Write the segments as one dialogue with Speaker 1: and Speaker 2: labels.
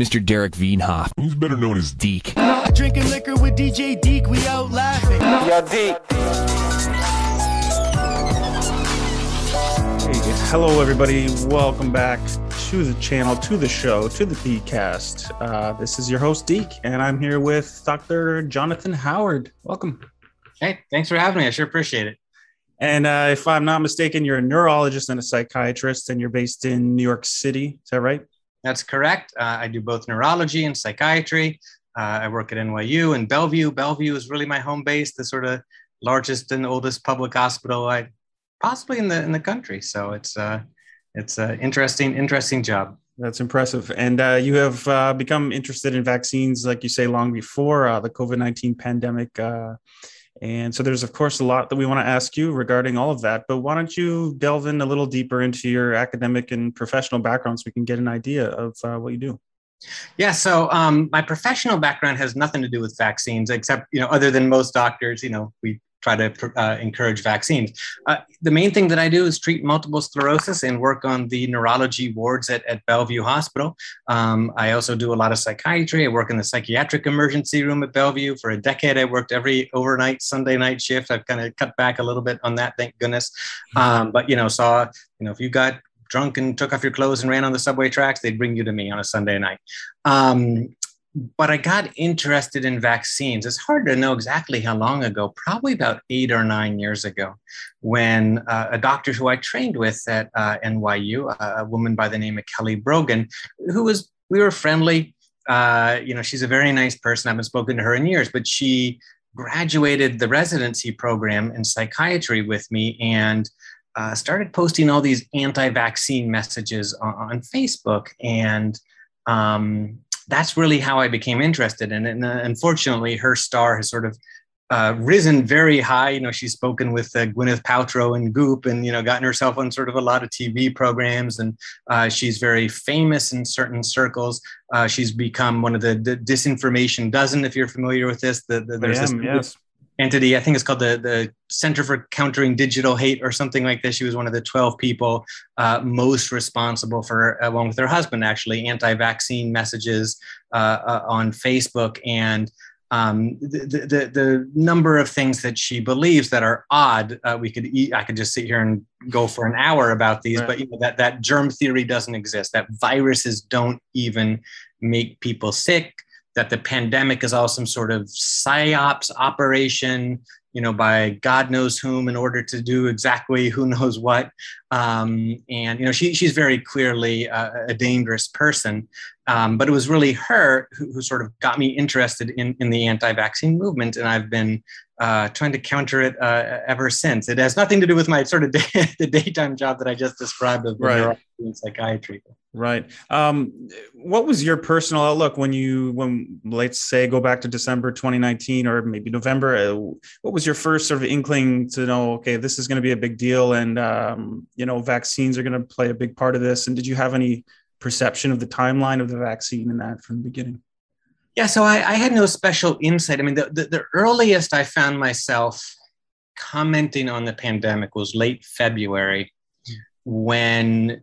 Speaker 1: Mr. Derek Veenhoff.
Speaker 2: He's better known as
Speaker 1: Deek.
Speaker 3: Drinking liquor with DJ Deke, we out laughing.
Speaker 4: Yo, Deke.
Speaker 5: Hey, hello everybody. Welcome back to the channel, to the show, to the Decast. Uh, this is your host Deek, and I'm here with Dr. Jonathan Howard. Welcome.
Speaker 6: Hey, thanks for having me. I sure appreciate it.
Speaker 5: And uh, if I'm not mistaken, you're a neurologist and a psychiatrist, and you're based in New York City. Is that right?
Speaker 6: That's correct. Uh, I do both neurology and psychiatry. Uh, I work at NYU and Bellevue. Bellevue is really my home base, the sort of largest and oldest public hospital, I possibly in the in the country. So it's uh, it's an interesting interesting job.
Speaker 5: That's impressive. And uh, you have uh, become interested in vaccines, like you say, long before uh, the COVID 19 pandemic. And so there's, of course, a lot that we want to ask you regarding all of that. But why don't you delve in a little deeper into your academic and professional background so we can get an idea of uh, what you do?
Speaker 6: Yeah, so um, my professional background has nothing to do with vaccines, except you know, other than most doctors, you know, we try to uh, encourage vaccines. Uh, the main thing that I do is treat multiple sclerosis and work on the neurology wards at, at Bellevue Hospital. Um, I also do a lot of psychiatry. I work in the psychiatric emergency room at Bellevue. For a decade, I worked every overnight Sunday night shift. I've kind of cut back a little bit on that, thank goodness. Um, but you know, saw you know if you got drunk and took off your clothes and ran on the subway tracks, they'd bring you to me on a Sunday night. Um, but I got interested in vaccines. It's hard to know exactly how long ago, probably about eight or nine years ago, when uh, a doctor who I trained with at uh, NYU, a woman by the name of Kelly Brogan, who was, we were friendly. Uh, you know, she's a very nice person. I haven't spoken to her in years, but she graduated the residency program in psychiatry with me and uh, started posting all these anti-vaccine messages on, on Facebook. And um, that's really how I became interested in it. And uh, unfortunately, her star has sort of uh, risen very high. You know, she's spoken with uh, Gwyneth Paltrow and Goop, and you know, gotten herself on sort of a lot of TV programs, and uh, she's very famous in certain circles. Uh, she's become one of the, the, disinformation dozen, if you're familiar with this. The, the
Speaker 5: there's am, this yes
Speaker 6: entity. I think it's called the, the Center for Countering Digital Hate or something like this. She was one of the 12 people uh, most responsible for, along with her husband, actually, anti vaccine messages uh, uh, on Facebook. And um, the, the, the number of things that she believes that are odd, uh, we could eat, I could just sit here and go for an hour about these, right. but you know, that, that germ theory doesn't exist, that viruses don't even make people sick that the pandemic is all some sort of psyops operation, you know, by God knows whom in order to do exactly who knows what. Um, and, you know, she, she's very clearly a, a dangerous person. Um, but it was really her who, who, sort of got me interested in, in the anti vaccine movement. And I've been uh, trying to counter it uh, ever since. It has nothing to do with my sort of day, the daytime job that I just described of
Speaker 5: right.
Speaker 6: psychiatry.
Speaker 5: Right. Um, what was your personal outlook when you, when let's say go back to December 2019 or maybe November? Uh, what was your first sort of inkling to know, okay, this is going to be a big deal, and um, you know, vaccines are going to play a big part of this? And did you have any perception of the timeline of the vaccine and that from the beginning?
Speaker 6: Yeah, so I, I had no special insight. I mean, the, the, the, earliest I found myself commenting on the pandemic was late February when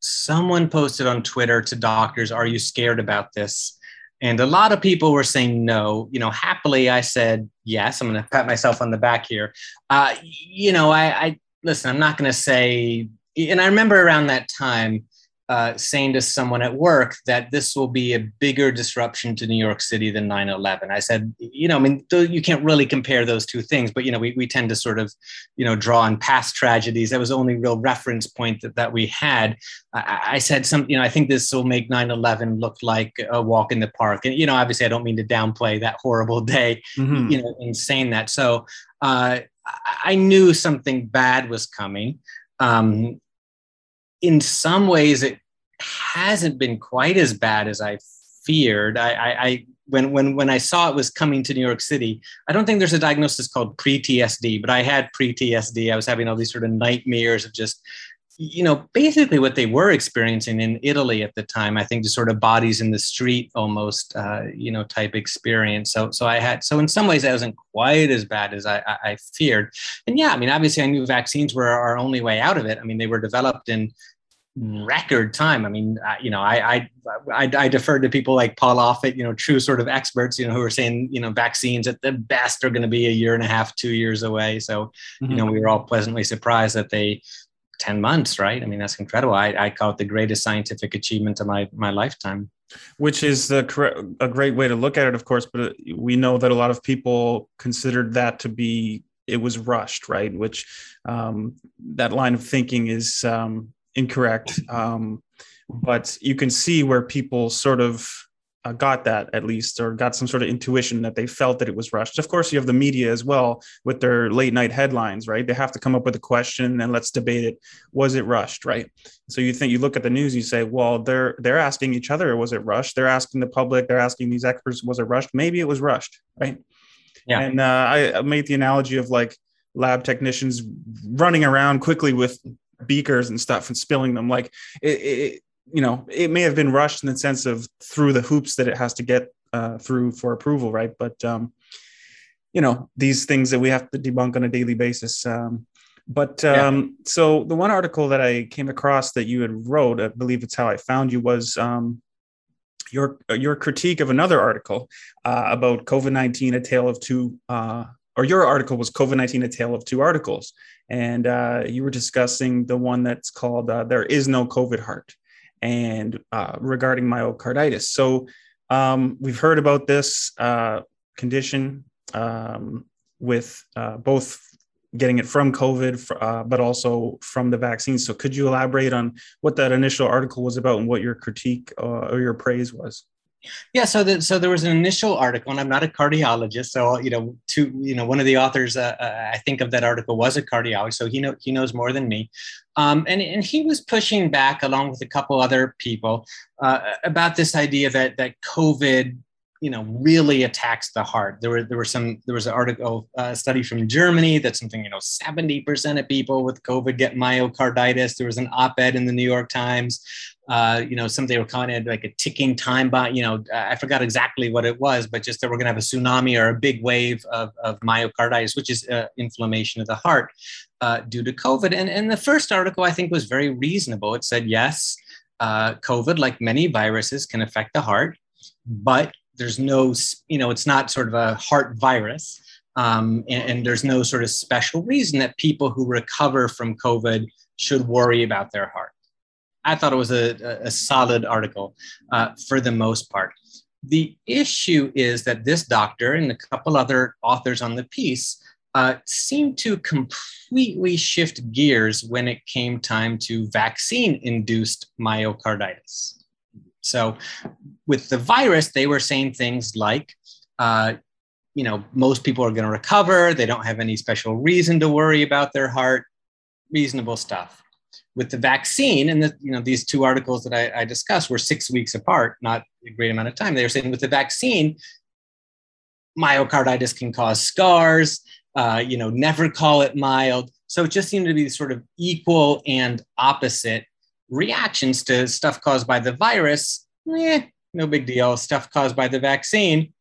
Speaker 6: someone posted on Twitter to doctors, Are you scared about this? And a lot of people were saying no. You know, happily, I said yes. I'm going to pat myself on the back here. Uh, you know, I, I listen, I'm not going to say, and I remember around that time, uh, saying to someone at work that this will be a bigger disruption to New York City than 9 11. I said, you know, I mean, th- you can't really compare those two things, but, you know, we, we tend to sort of, you know, draw on past tragedies. That was the only real reference point that, that we had. I, I said, some, you know, I think this will make 9 11 look like a walk in the park. And, you know, obviously, I don't mean to downplay that horrible day, mm-hmm. you know, in saying that. So uh, I knew something bad was coming. Um, in some ways it hasn't been quite as bad as I feared. I, I, I, when when when I saw it was coming to New York City, I don't think there's a diagnosis called pre-TSD, but I had pre-TSD. I was having all these sort of nightmares of just you know basically what they were experiencing in italy at the time i think just sort of bodies in the street almost uh, you know type experience so so i had so in some ways that wasn't quite as bad as I, I feared and yeah i mean obviously i knew vaccines were our only way out of it i mean they were developed in record time. I mean, uh, you know, I, I, I I defer to people like Paul Offit, you know, true sort of experts, you know, who are saying, you know, vaccines at the best are going to be a year and a half, two years away. So, mm-hmm. you know, we were all pleasantly surprised that they 10 months, right? I mean, that's incredible. I, I call it the greatest scientific achievement of my, my lifetime.
Speaker 5: Which is a, a great way to look at it, of course, but we know that a lot of people considered that to be, it was rushed, right? Which um, that line of thinking is um, incorrect. Um, but you can see where people sort of uh, got that at least, or got some sort of intuition that they felt that it was rushed. Of course, you have the media as well with their late night headlines, right? They have to come up with a question and let's debate it. Was it rushed, right? So you think you look at the news, you say, well, they're they're asking each other, was it rushed? They're asking the public, they're asking these experts, was it rushed? Maybe it was rushed, right? Yeah. And uh, I made the analogy of like lab technicians running around quickly with beakers and stuff and spilling them. Like it, it you know, it may have been rushed in the sense of through the hoops that it has to get uh, through for approval, right? But um, you know, these things that we have to debunk on a daily basis. Um, but um, yeah. so the one article that I came across that you had wrote, I believe it's how I found you, was um, your your critique of another article uh, about COVID nineteen, a tale of two. Uh, or your article was COVID nineteen, a tale of two articles, and uh, you were discussing the one that's called uh, "There Is No COVID Heart." And uh, regarding myocarditis. So um, we've heard about this uh, condition um, with uh, both getting it from COVID, uh, but also from the vaccine. So could you elaborate on what that initial article was about and what your critique uh, or your praise was?
Speaker 6: Yeah, so so there was an initial article, and I'm not a cardiologist, so you know, to you know, one of the authors uh, uh, I think of that article was a cardiologist, so he know he knows more than me, um, and and he was pushing back along with a couple other people uh, about this idea that that COVID you know really attacks the heart. There were there were some there was an article uh, study from germany that something you know 70% of people with covid get myocarditis. There was an op-ed in the new york times uh, you know, something they were calling it like a ticking time bomb. You know, I forgot exactly what it was, but just that we're going to have a tsunami or a big wave of, of myocarditis, which is uh, inflammation of the heart uh, due to COVID. And, and the first article I think was very reasonable. It said, yes, uh, COVID, like many viruses, can affect the heart, but there's no, you know, it's not sort of a heart virus. Um, and, and there's no sort of special reason that people who recover from COVID should worry about their heart. I thought it was a, a solid article uh, for the most part. The issue is that this doctor and a couple other authors on the piece uh, seemed to completely shift gears when it came time to vaccine induced myocarditis. So, with the virus, they were saying things like, uh, you know, most people are going to recover. They don't have any special reason to worry about their heart. Reasonable stuff with the vaccine, and the, you know these two articles that I, I discussed were six weeks apart, not a great amount of time. They were saying with the vaccine, myocarditis can cause scars. Uh, you know, never call it mild. So it just seemed to be sort of equal and opposite reactions to stuff caused by the virus. Eh, no big deal. Stuff caused by the vaccine,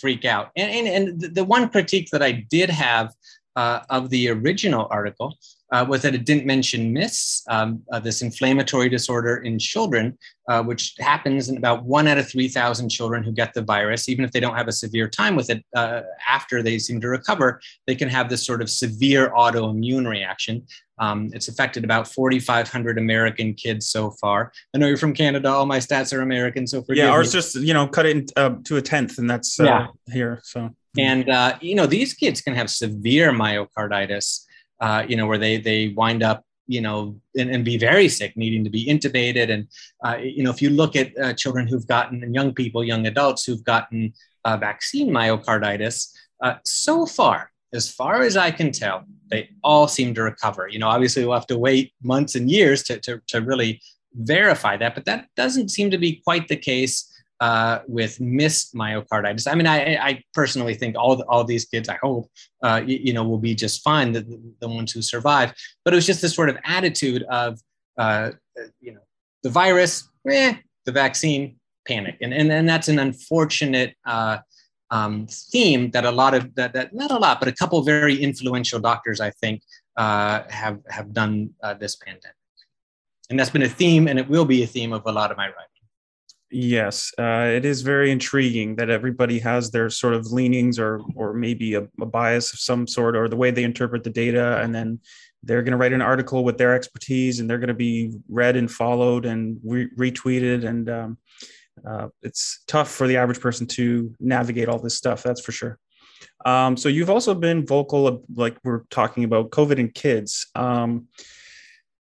Speaker 6: freak out. And, and, and the one critique that I did have uh, of the original article uh, was that it didn't mention MIS, um, uh, this inflammatory disorder in children, uh, which happens in about one out of 3,000 children who get the virus. Even if they don't have a severe time with it, uh, after they seem to recover, they can have this sort of severe autoimmune reaction. Um, it's affected about 4,500 American kids so far. I know you're from Canada. All my stats are American, so
Speaker 5: forgive yeah, ours me. just you know cut it in, uh, to a tenth, and that's yeah. here. So
Speaker 6: and you know these kids can have severe myocarditis uh, you know, where they they wind up you know, and, and, be very sick, needing to be intubated. And, uh, you know, if you look at uh, children who've gotten, and young people, young adults who've gotten uh, vaccine myocarditis, uh, so far, as far as I can tell, they all seem to recover. You know, obviously we'll have to wait months and years to, to, to really verify that, but that doesn't seem to be quite the case uh, with missed myocarditis. I mean, I, I personally think all the, all these kids, I hope, uh, you, you, know, will be just fine. The, the ones who survive, but it was just this sort of attitude of, uh, you know, the virus, eh, the vaccine, panic, and and and that's an unfortunate. Uh, um, theme that a lot of that, that not a lot, but a couple very influential doctors, I think, uh, have have done uh, this pandemic. And that's been a theme, and it will be a theme of a lot of my writing.
Speaker 5: Yes, uh, it is very intriguing that everybody has their sort of leanings or or maybe a, a, bias of some sort or the way they interpret the data, and then they're going to write an article with their expertise, and they're going to be read and followed and re- retweeted, and um, uh, it's tough for the average person to navigate all this stuff. That's for sure. Um, so you've also been vocal, like we're talking about COVID and kids. Um,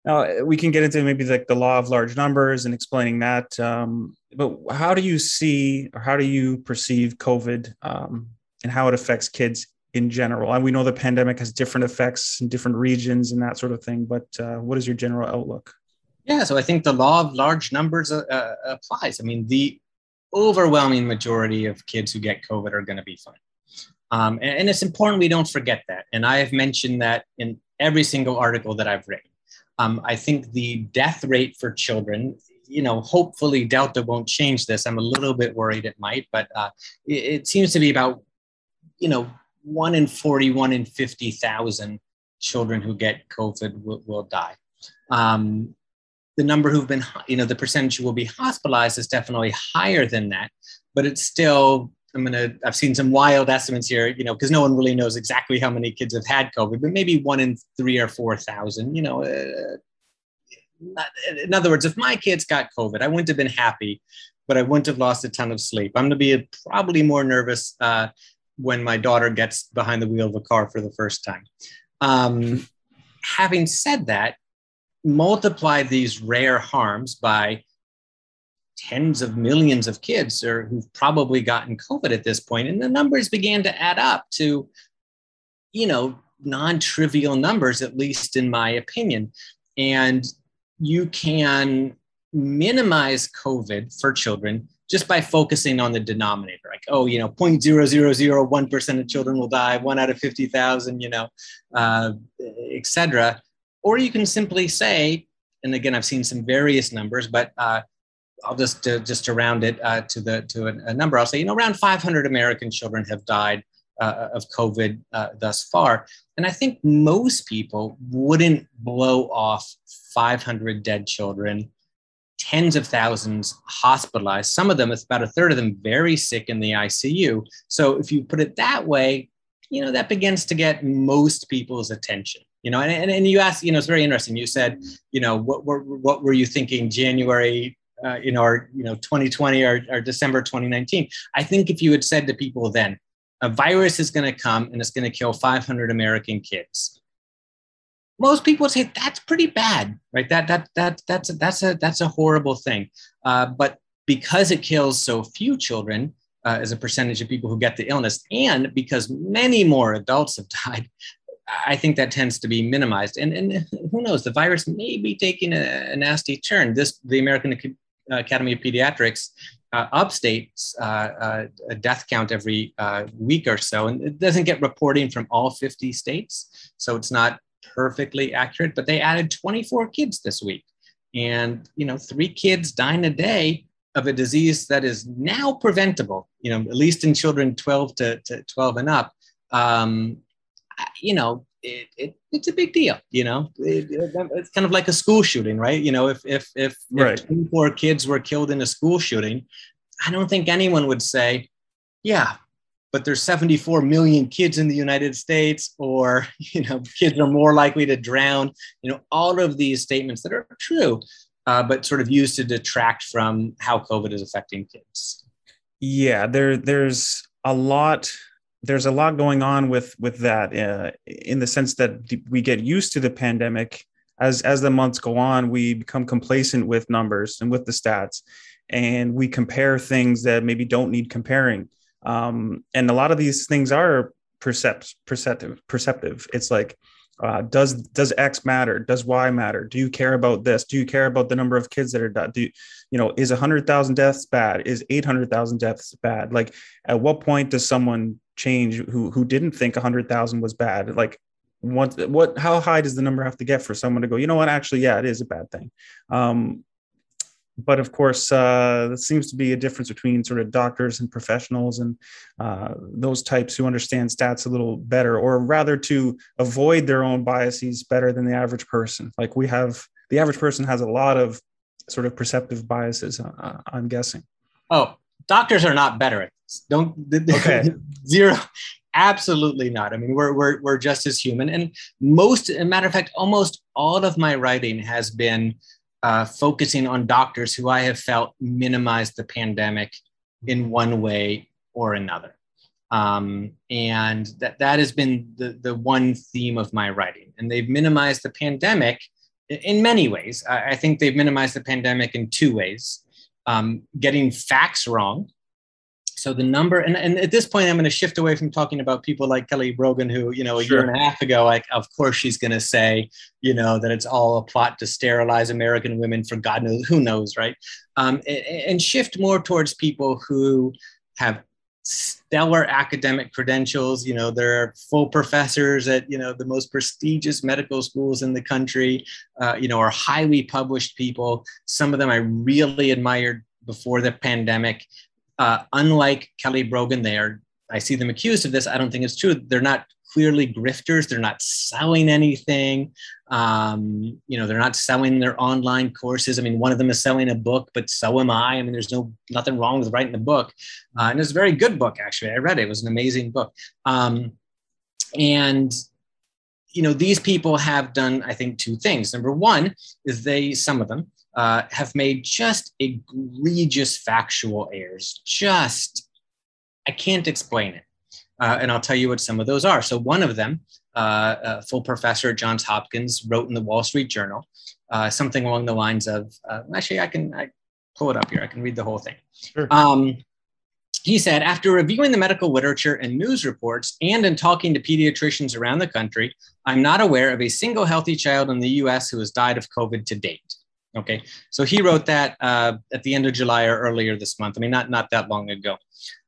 Speaker 5: now we can get into maybe like the law of large numbers and explaining that. Um, but how do you see or how do you perceive COVID um, and how it affects kids in general? And we know the pandemic has different effects in different regions and that sort of thing. But uh, what is your general outlook?
Speaker 6: Yeah, so I think the law of large numbers uh, uh applies. I mean, the overwhelming majority of kids who get COVID are going to be fine. Um, and, and, it's important we don't forget that. And I have mentioned that in every single article that I've written. Um, I think the death rate for children, you know, hopefully Delta won't change this. I'm a little bit worried it might, but uh, it, it, seems to be about, you know, one in 40, one in 50,000 children who get COVID will, will die. Um, the number who've been, you know, the percentage who will be hospitalized is definitely higher than that, but it's still I'm gonna. I've seen some wild estimates here, you know, because no one really knows exactly how many kids have had COVID, but maybe one in three or four thousand. You know, uh, in other words, if my kids got COVID, I wouldn't have been happy, but I wouldn't have lost a ton of sleep. I'm gonna be probably more nervous uh, when my daughter gets behind the wheel of a car for the first time. Um, having said that, multiply these rare harms by tens of millions of kids or who've probably gotten COVID at this point, and the numbers began to add up to, you know, non-trivial numbers, at least in my opinion. And you can minimize COVID for children just by focusing on the denominator, like, oh, you know, 0.0001% of children will die, one out of 50,000, you know, uh, et cetera. Or you can simply say, and again, I've seen some various numbers, but uh, I'll just uh, just to round it uh, to the to a, a, number. I'll say you know around 500 American children have died uh, of COVID uh, thus far, and I think most people wouldn't blow off 500 dead children, tens of thousands hospitalized. Some of them, it's about a third of them, very sick in the ICU. So if you put it that way, you know that begins to get most people's attention you know and, and, and you asked you know it's very interesting you said you know what, what, what were you thinking january uh, in our you know 2020 or, or December 2019. I think if you had said to people then, a virus is going to come and it's going to kill 500 American kids, most people would say that's pretty bad, right? That that that that's a, that's a that's a horrible thing. Uh, but because it kills so few children, uh, as a percentage of people who get the illness, and because many more adults have died, I think that tends to be minimized. And, and who knows, the virus may be taking a, a nasty turn. This, the American Academy of Pediatrics uh, upstates uh, uh, a death count every uh, week or so, and it doesn't get reporting from all 50 states, so it's not perfectly accurate. But they added 24 kids this week, and you know, three kids dying a day of a disease that is now preventable. You know, at least in children 12 to, to 12 and up. Um, you know, it, it, it's a big deal. You know, it, it's kind of like a school shooting, right? You know, if if if, right. if 24 kids were killed in a school shooting, I don't think anyone would say, yeah, but there's 74 million kids in the United States, or you know, kids are more likely to drown. You know, all of these statements that are true, uh, but sort of used to detract from how COVID is affecting kids.
Speaker 5: Yeah, there there's a lot there's a lot going on with with that uh, in the sense that we get used to the pandemic as as the months go on we become complacent with numbers and with the stats and we compare things that maybe don't need comparing um, and a lot of these things are percept, perceptive perceptive it's like uh, does does X matter? Does Y matter? Do you care about this? Do you care about the number of kids that are dead? Do you, you know is hundred thousand deaths bad? Is eight hundred thousand deaths bad? Like at what point does someone change who who didn't think hundred thousand was bad? Like what what how high does the number have to get for someone to go? You know what? Actually, yeah, it is a bad thing. Um, but of course, uh, there seems to be a difference between sort of doctors and professionals and uh, those types who understand stats a little better, or rather to avoid their own biases better than the average person. Like we have the average person has a lot of sort of perceptive biases. Uh, I'm guessing.
Speaker 6: Oh, doctors are not better at this. Don't okay. zero. Absolutely not. I mean, we're, we're, we're just as human. And most, a matter of fact, almost all of my writing has been uh, focusing on doctors who I have felt minimized the pandemic in one way or another. Um, and that, that has been the, the one theme of my writing. And they've minimized the pandemic in many ways. I, I think they've minimized the pandemic in two ways um, getting facts wrong. So the number, and, and at this point, I'm going to shift away from talking about people like Kelly Brogan, who, you know, a sure. year and a half ago, like, of course, she's going to say, you know, that it's all a plot to sterilize American women for God knows who knows, right? Um, and, and shift more towards people who have stellar academic credentials. You know, they're full professors at, you know, the most prestigious medical schools in the country, uh, you know, are highly published people. Some of them I really admired before the pandemic. Uh, unlike Kelly Brogan, they are, I see them accused of this. I don't think it's true. They're not clearly grifters. They're not selling anything. Um, you know, they're not selling their online courses. I mean, one of them is selling a book, but so am I. I mean, there's no nothing wrong with writing a book, uh, and it's a very good book actually. I read it; it was an amazing book. Um, and you know, these people have done, I think, two things. Number one is they, some of them, uh, have made just egregious factual errors. Just, I can't explain it. Uh, and I'll tell you what some of those are. So, one of them, uh, a full professor at Johns Hopkins, wrote in the Wall Street Journal uh, something along the lines of uh, actually, I can I pull it up here, I can read the whole thing. Sure. Um, he said, after reviewing the medical literature and news reports and in talking to pediatricians around the country, I'm not aware of a single healthy child in the US who has died of COVID to date. Okay, so he wrote that uh, at the end of July or earlier this month. I mean, not, not that long ago.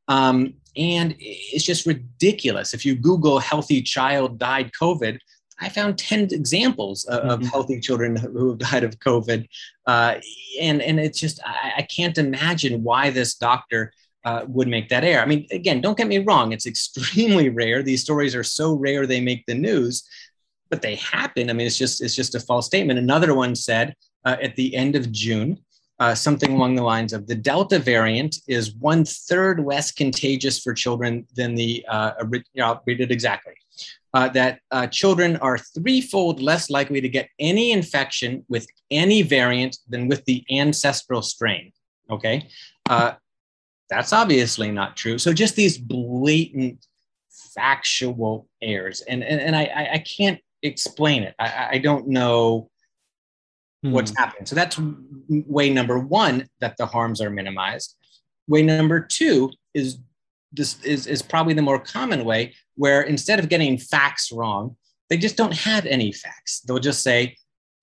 Speaker 6: Um, and it's just ridiculous. If you Google healthy child died COVID, I found 10 examples of, mm-hmm. healthy children who have died of COVID. Uh, and, and it's just, I, I, can't imagine why this doctor uh, would make that error. I mean, again, don't get me wrong, it's extremely rare. These stories are so rare they make the news, but they happen. I mean, it's just, it's just a false statement. Another one said uh, at the end of June, uh, something along the lines of the Delta variant is one third less contagious for children than the, uh, you know, I'll read it exactly. Uh, that uh, children are threefold less likely to get any infection with any variant than with the ancestral strain. Okay. Uh, that's obviously not true. So just these blatant factual errors. And, and, and I, I can't explain it. I, I don't know hmm. what's happening. So that's way number one that the harms are minimized. Way number two is this is, is probably the more common way where instead of getting facts wrong, they just don't have any facts. They'll just say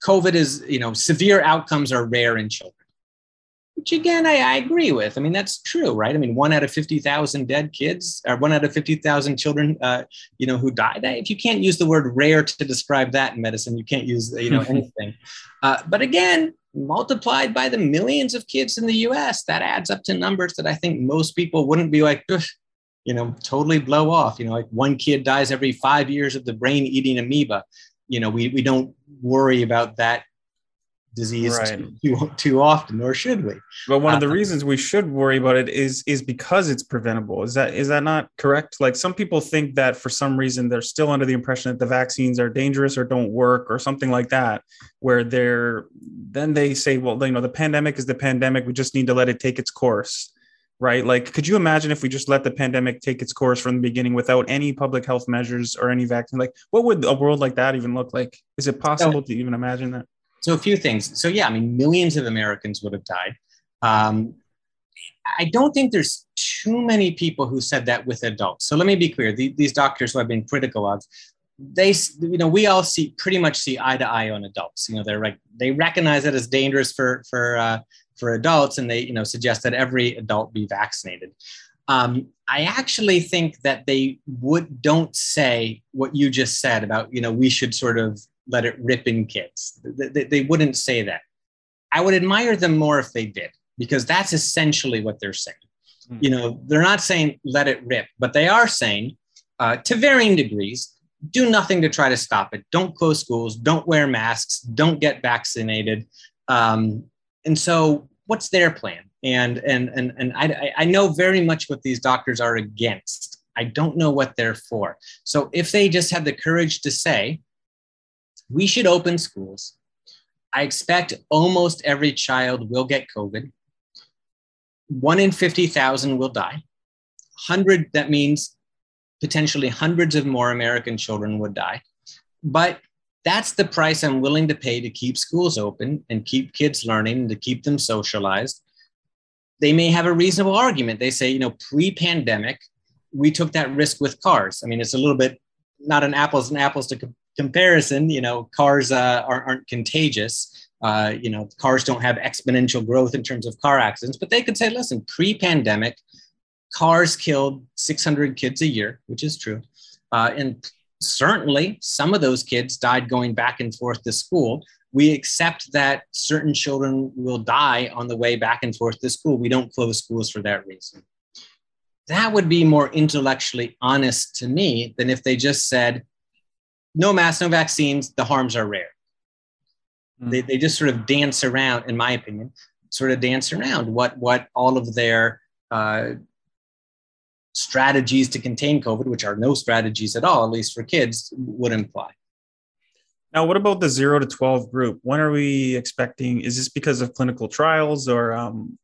Speaker 6: COVID is, you know, severe outcomes are rare in children which again I, I, agree with. I mean that's true, right? I mean one out of fifty thousand dead kids, or one out of fifty thousand children, uh, you know, who died. If you can't use the word rare to describe that in medicine, you can't use you know anything. Uh, but again, multiplied by the millions of kids in the U.S., that adds up to numbers that I think most people wouldn't be like. You know, totally blow off. You know, like one kid dies every five years of the brain eating amoeba. You know, we, we don't worry about that disease right. too, too often, or should we?
Speaker 5: But one uh, of the uh, reasons we should worry about it is is because it's preventable. Is that is that not correct? Like some people think that for some reason they're still under the impression that the vaccines are dangerous or don't work or something like that, where they're then they say, well, you know, the pandemic is the pandemic. We just need to let it take its course. Right. Like, could you imagine if we just let the pandemic take its course from the beginning without any public health measures or any vaccine? Like, what would a world like that even look like? Is it possible to even imagine that?
Speaker 6: So a few things. So yeah, I mean, millions of Americans would have died. Um, I don't think there's too many people who said that with adults. So let me be clear: the, these doctors who I've been critical of, they, you know, we all see pretty much see eye to eye on adults. You know, they're like they recognize it as dangerous for for uh, for adults, and they you know suggest that every adult be vaccinated. Um, I actually think that they would don't say what you just said about you know we should sort of let it rip in kids. They, they wouldn't say that. I would admire them more if they did, because that's essentially what they're saying. Mm. You know, they're not saying let it rip, but they are saying, uh, to varying degrees, do nothing to try to stop it. Don't close schools. Don't wear masks. Don't get vaccinated. Um, and so, what's their plan? And and and and I I know very much what these doctors are against. I don't know what they're for. So if they just had the courage to say, we should open schools. I expect almost every child will get COVID. One in 50,000 will die. 100, that means potentially hundreds of more American children would die. But that's the price I'm willing to pay to keep schools open and keep kids learning to keep them socialized. They may have a reasonable argument. They say, you know, pre pandemic, we took that risk with cars. I mean, it's a little bit not an apples and apples to comparison. You know, cars uh, aren't, aren't, contagious. Uh, you know, cars don't have exponential growth in terms of car accidents, but they could say, listen, pre-pandemic, cars killed 600 kids a year, which is true, uh, and certainly some of those kids died going back and forth to school. We accept that certain children will die on the way back and forth to school. We don't close schools for that reason that would be more intellectually honest to me than if they just said, no masks, no vaccines, the harms are rare. Mm. They, they just sort of dance around, in my opinion, sort of dance around what, what all of their uh, strategies to contain COVID, which are no strategies at all, at least for kids, would imply.
Speaker 5: Now, what about the zero to 12 group? When are we expecting? Is this because of clinical trials or um,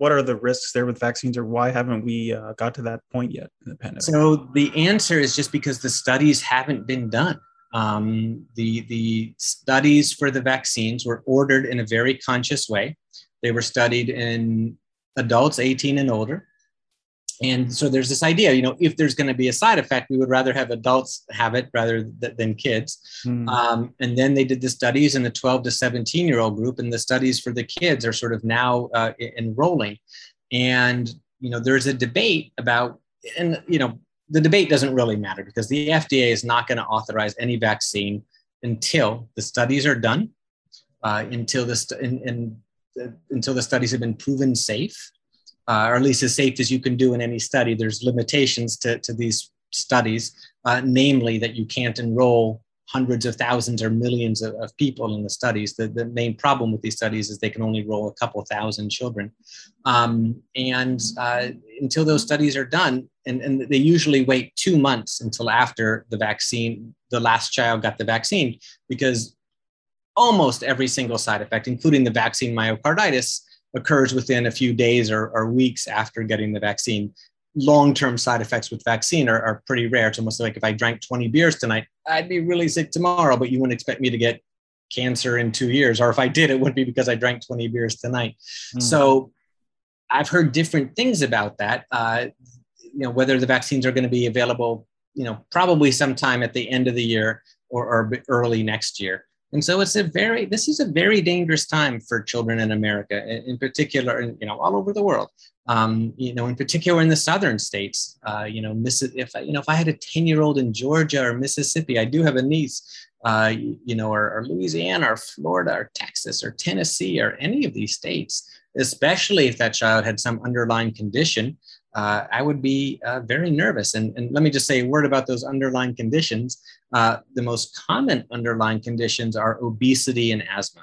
Speaker 5: what are the risks there with vaccines or why haven't we uh, got to that point yet in the pandemic?
Speaker 6: So the answer is just because the studies haven't been done. Um, the the studies for the vaccines were ordered in a very conscious way. They were studied in adults 18 and older and so there's this idea you know if there's going to be a side effect we would rather have adults have it rather th- than kids. Mm. um, and then they did the studies in the 12 to 17 year old group and the studies for the kids are sort of now uh, enrolling. And you know there's a debate about and you know the debate doesn't really matter because the fda is not going to authorize any vaccine until the studies are done uh, until the st- in, in, uh, until the studies have been proven safe uh, or at least as safe as you can do in any study. There's limitations to, to these studies, uh, namely that you can't enroll hundreds of thousands or millions of, of, people in the studies. The, the main problem with these studies is they can only enroll a couple thousand children. Um, and uh, until those studies are done, and, and they usually wait two months until after the vaccine, the last child got the vaccine, because almost every single side effect, including the vaccine myocarditis, occurs within a few days or, or weeks after getting the vaccine. Long term side effects with vaccine are, are pretty rare. It's almost like if I drank 20 beers tonight, I'd be really sick tomorrow, but you wouldn't expect me to get cancer in two years. Or if I did, it wouldn't be because I drank 20 beers tonight. Mm. So I've heard different things about that. Uh, you know, whether the vaccines are going to be available, you know, probably sometime at the end of the year or, or early next year. And so it's a very, this is a very dangerous time for children in America, in, particular, you know, all over the world. Um, you know, in particular in the southern states. Uh, you know, if you know, if I had a ten-year-old in Georgia or Mississippi, I do have a niece. Uh, you know, or, or Louisiana or Florida or Texas or Tennessee or any of these states, especially if that child had some underlying condition uh, I would be uh, very nervous. And, and let me just say a word about those underlying conditions. Uh, the most common underlying conditions are obesity and asthma.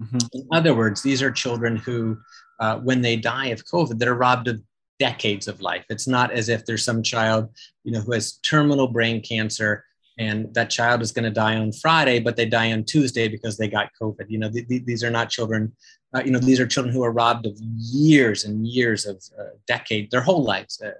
Speaker 6: Mm-hmm. In other words, these are children who, uh, when they die of COVID, they're robbed of decades of life. It's not as if there's some child, you know, who has terminal brain cancer and that child is going to die on Friday, but they die on Tuesday because they got COVID. You know, th- th- these are not children uh, you know, these are children who are robbed of years and years of uh, decade, their whole lives, uh,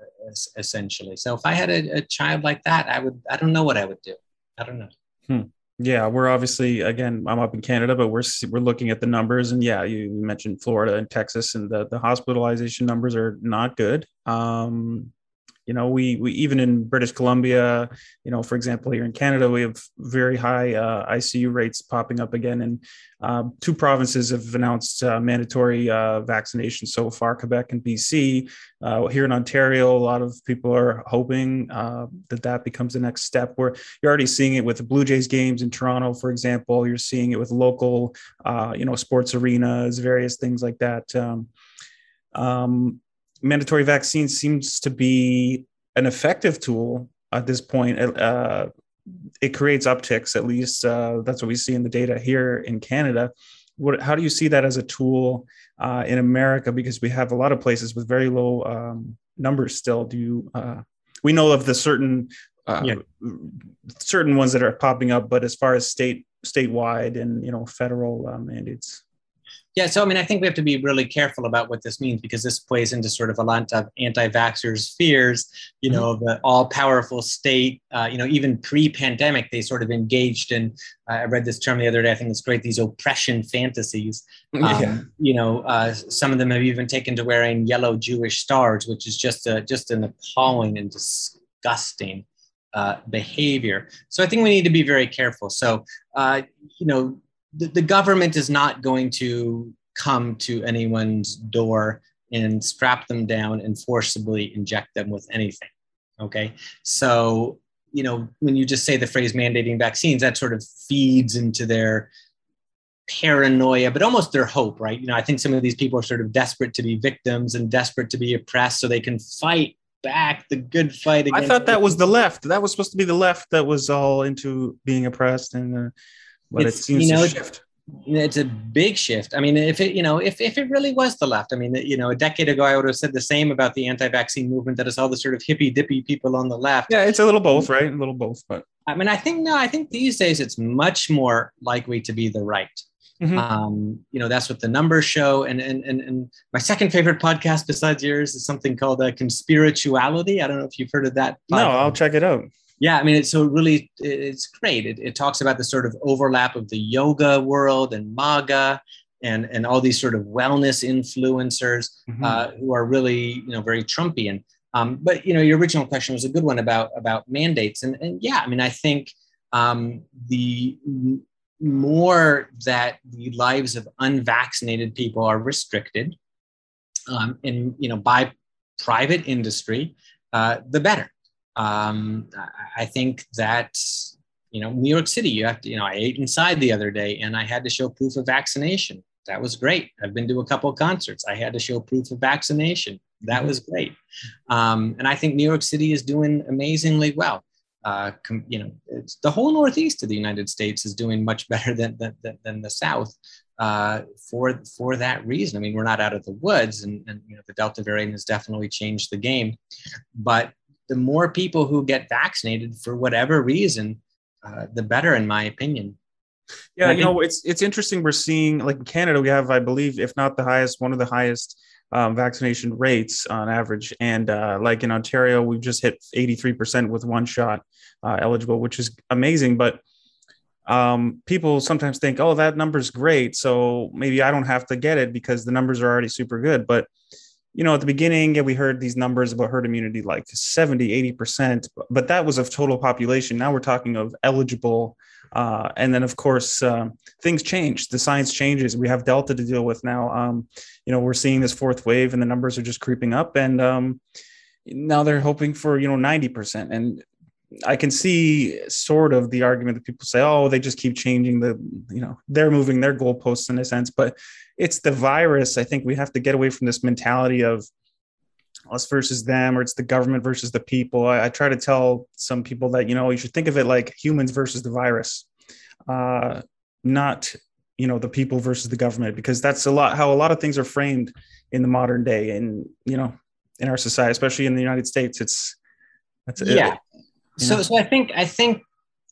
Speaker 6: essentially. So if I had a, a, child like that, I would, I don't know what I would do. I don't know.
Speaker 5: Hmm. Yeah, we're obviously again. I'm up in Canada, but we're we're looking at the numbers, and yeah, you mentioned Florida and Texas, and the the hospitalization numbers are not good. Um, you know we we even in british columbia you know for example here in canada we have very high uh, icu rates popping up again. And uh, two provinces have announced uh, mandatory uh, vaccination so far quebec and bc uh, here in ontario a lot of people are hoping uh, that that becomes the next step where you're already seeing it with the blue jays games in toronto for example. You're seeing it with local you know sports arenas various things like that. Um, um, mandatory vaccine seems to be an effective tool at this point. Uh, it creates upticks. At least uh, that's what we see in the data here in Canada. What, how do you see that as a tool uh, in America? Because we have a lot of places with very low um, numbers still. Do you? Uh, we know of the certain uh, yeah. certain ones that are popping up, but as far as state statewide and you know federal uh, mandates.
Speaker 6: Yeah, so I mean, I think we have to be really careful about what this means because this plays into sort of a lot of anti-vaxxers' fears. You mm-hmm. know, the all-powerful state. Uh, you know, even pre-pandemic, they sort of engaged in. Uh, I read this term the other day. I think it's great. These oppression fantasies. Um, yeah. You know, uh, some of them have even taken to wearing yellow Jewish stars, which is just a just an appalling and disgusting uh, behavior. So I think we need to be very careful. So uh, you know the, the government is not going to come to anyone's door and strap them down and forcibly inject them with anything. Okay. So, you know, when you just say the phrase mandating vaccines, that sort of feeds into their paranoia, but almost their hope, right? You know, I think some of these people are sort of desperate to be victims and desperate to be oppressed so they can fight back the good fight.
Speaker 5: I thought that was the left. That was supposed to be the left that was all into being oppressed and uh, but it's, it seems you know, to shift.
Speaker 6: It's a big shift. I mean, if it, you know, if, if it really was the left, I mean, you know, a decade ago, I would have said the same about the anti-vaccine movement. That is all the sort of hippy dippy people on the left.
Speaker 5: Yeah, it's a little both, right? A little both, but
Speaker 6: I mean, I think no, I think these days it's much more likely to be the right. Mm-hmm. Um, you know, that's what the numbers show. And, and and and my second favorite podcast besides yours is something called uh, Conspirituality. I don't know if you've heard of that.
Speaker 5: Podcast. No, I'll check it out
Speaker 6: yeah i mean it's so really it's great. It, it talks about the sort of overlap of the yoga world and maga and and all these sort of wellness influencers mm-hmm. uh, who are really you know very trumpian. Um, but you know your original question was a good one about about mandates. And, and yeah i mean i think um, the more that the lives of unvaccinated people are restricted um, in you know by private industry uh, the better um, I think that you know New York City, you have to you know I ate inside the other day and I had to show proof of vaccination. That was great. I've been to a couple of concerts. I had to show proof of vaccination. That was great. Um, and I think New York City is doing amazingly well. Uh, you know, the whole Northeast of the United States is doing much better than, than, than the South uh, for, for that reason. I mean, we're not out of the woods and, and, you know, the Delta variant has definitely changed the game, but the more people who get vaccinated for whatever reason, uh, the better, in my opinion.
Speaker 5: Yeah, you know, it's it's interesting. We're seeing like in Canada, we have, I believe, if not the highest, one of the highest um, vaccination rates on average. And uh, like in Ontario, we've just hit 83% with one shot uh, eligible, which is amazing. But um, people sometimes think, oh, that number's great. So maybe I don't have to get it because the numbers are already super good. But you know, at the beginning, yeah, we heard these numbers about herd immunity like 70, 80%, but that was of total population. Now we're talking of eligible. Uh, and then, of course, uh, things change. The science changes. We have Delta to deal with now. Um, you know, we're seeing this fourth wave and the numbers are just creeping up. And um, now they're hoping for, you know, 90%. And I can see sort of the argument that people say, oh, they just keep changing the, you know, they're moving their goalposts in a sense, but it's the virus. I think we have to get away from this mentality of us versus them, or it's the government versus the people. I, I try to tell some people that, you know, you should think of it like humans versus the virus, uh, not, you know, the people versus the government, because that's a lot how a lot of things are framed in the modern day and, you know, in our society, especially in the United States. It's,
Speaker 6: that's yeah. It, so, so I think I think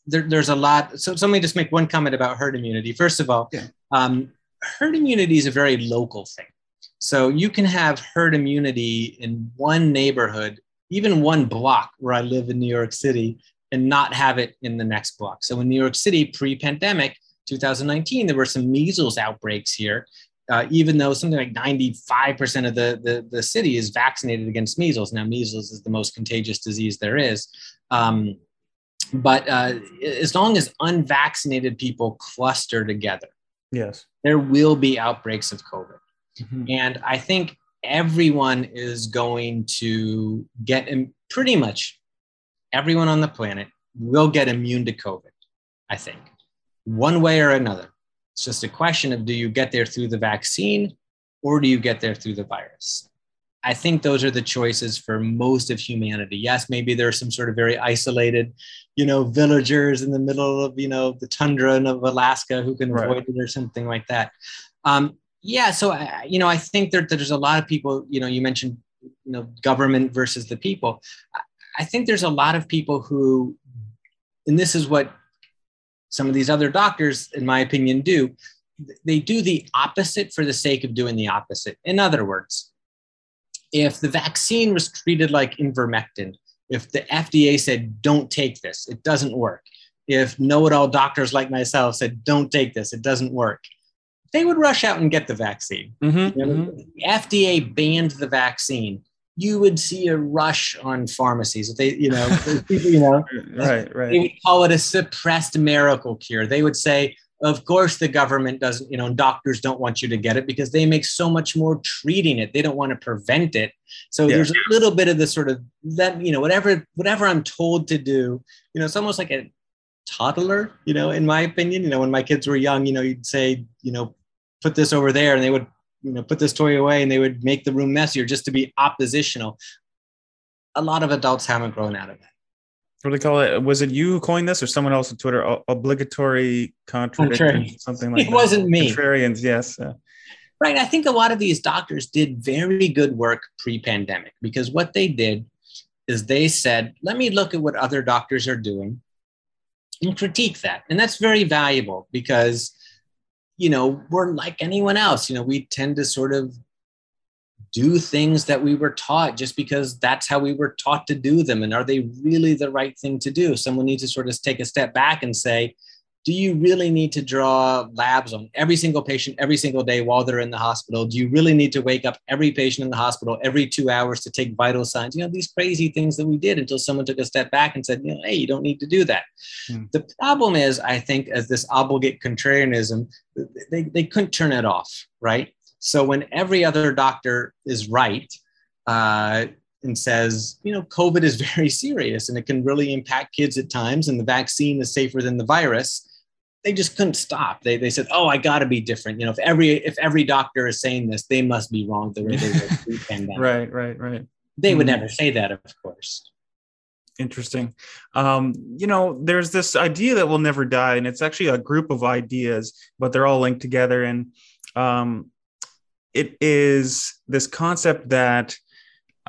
Speaker 6: there, there's a lot. So, so let me just make one comment about herd immunity. First of all, yeah. um, herd immunity is a very local thing. So you can have herd immunity in one neighborhood, even one block where I live in New York City, and not have it in the next block. So in New York City, pre-pandemic, 2019, there were some measles outbreaks here. Uh, even though something like 95% of the, the, the city is vaccinated against measles. Now, measles is the most contagious disease there is. Um, but uh, as long as unvaccinated people cluster together,
Speaker 5: yes,
Speaker 6: there will be outbreaks of COVID. Mm-hmm. And I think everyone is going to get pretty much everyone on the planet will get immune to COVID, I think, one way or another. It's just a question of do you get there through the vaccine or do you get there through the virus? I think those are the choices for most of humanity. Yes, maybe there are some sort of very isolated, you know, villagers in the middle of, you know, the tundra of Alaska who can right. avoid it or something like that. Um, yeah, so, I, you know, I think that there's a lot of people, you know, you mentioned, you know, government versus the people. I think there's a lot of people who, and this is what some of these other doctors, in my opinion, do. They do the opposite for the sake of doing the opposite. In other words, if the vaccine was treated like ivermectin, if the FDA said, don't take this, it doesn't work. If know it all doctors like myself said, don't take this, it doesn't work, they would rush out and get the vaccine. Mm-hmm, you know, mm-hmm. The FDA banned the vaccine you would see a rush on pharmacies. They, you know, people, you know,
Speaker 5: right, right.
Speaker 6: They would call it a suppressed miracle cure. They would say, of course, the government doesn't, you know, doctors don't want you to get it because they make so much more treating it. They don't want to prevent it. So yeah. there's a little bit of the sort of that, you know, whatever, whatever I'm told to do, you know, it's almost like a toddler, you know, in my opinion. You know, when my kids were young, you know, you'd say, you know, put this over there, and they would you know put this toy away and they would make the room messier just to be oppositional. A lot of adults haven't grown out of that.
Speaker 5: What do they call it? Was it you who coined this or someone else on twitter? O- obligatory contradiction something like
Speaker 6: it that. wasn't me.
Speaker 5: Contrarians yes uh,
Speaker 6: right i think a lot of these doctors did very good work pre-pandemic because what they did is they said let me look at what other doctors are doing and critique that. And that's very valuable because you know, we're like anyone else. You know, we tend to sort of do things that we were taught just because that's how we were taught to do them. And are they really the right thing to do? Someone needs to sort of take a step back and say, do you really need to draw labs on every single patient every single day while they're in the hospital? Do you really need to wake up every patient in the hospital every two hours to take vital signs? You know, these crazy things that we did until someone took a step back and said, you know, hey, you don't need to do that. Hmm. The problem is, I think, as this obligate contrarianism, they, they couldn't turn it off, right? So when every other doctor is right, uh, and says, you know, COVID is very serious and it can really impact kids at times, and the vaccine is safer than the virus they just couldn't stop. They, they said, "Oh, I got to be different." You know, if every if every doctor is saying this, they must be wrong. The way they were
Speaker 5: pre-pandemic. right, right, right.
Speaker 6: They would mm never say that, of course.
Speaker 5: Interesting. Um, you know, there's this idea that will never die, and it's actually a group of ideas, but they're all linked together. And um, it is this concept that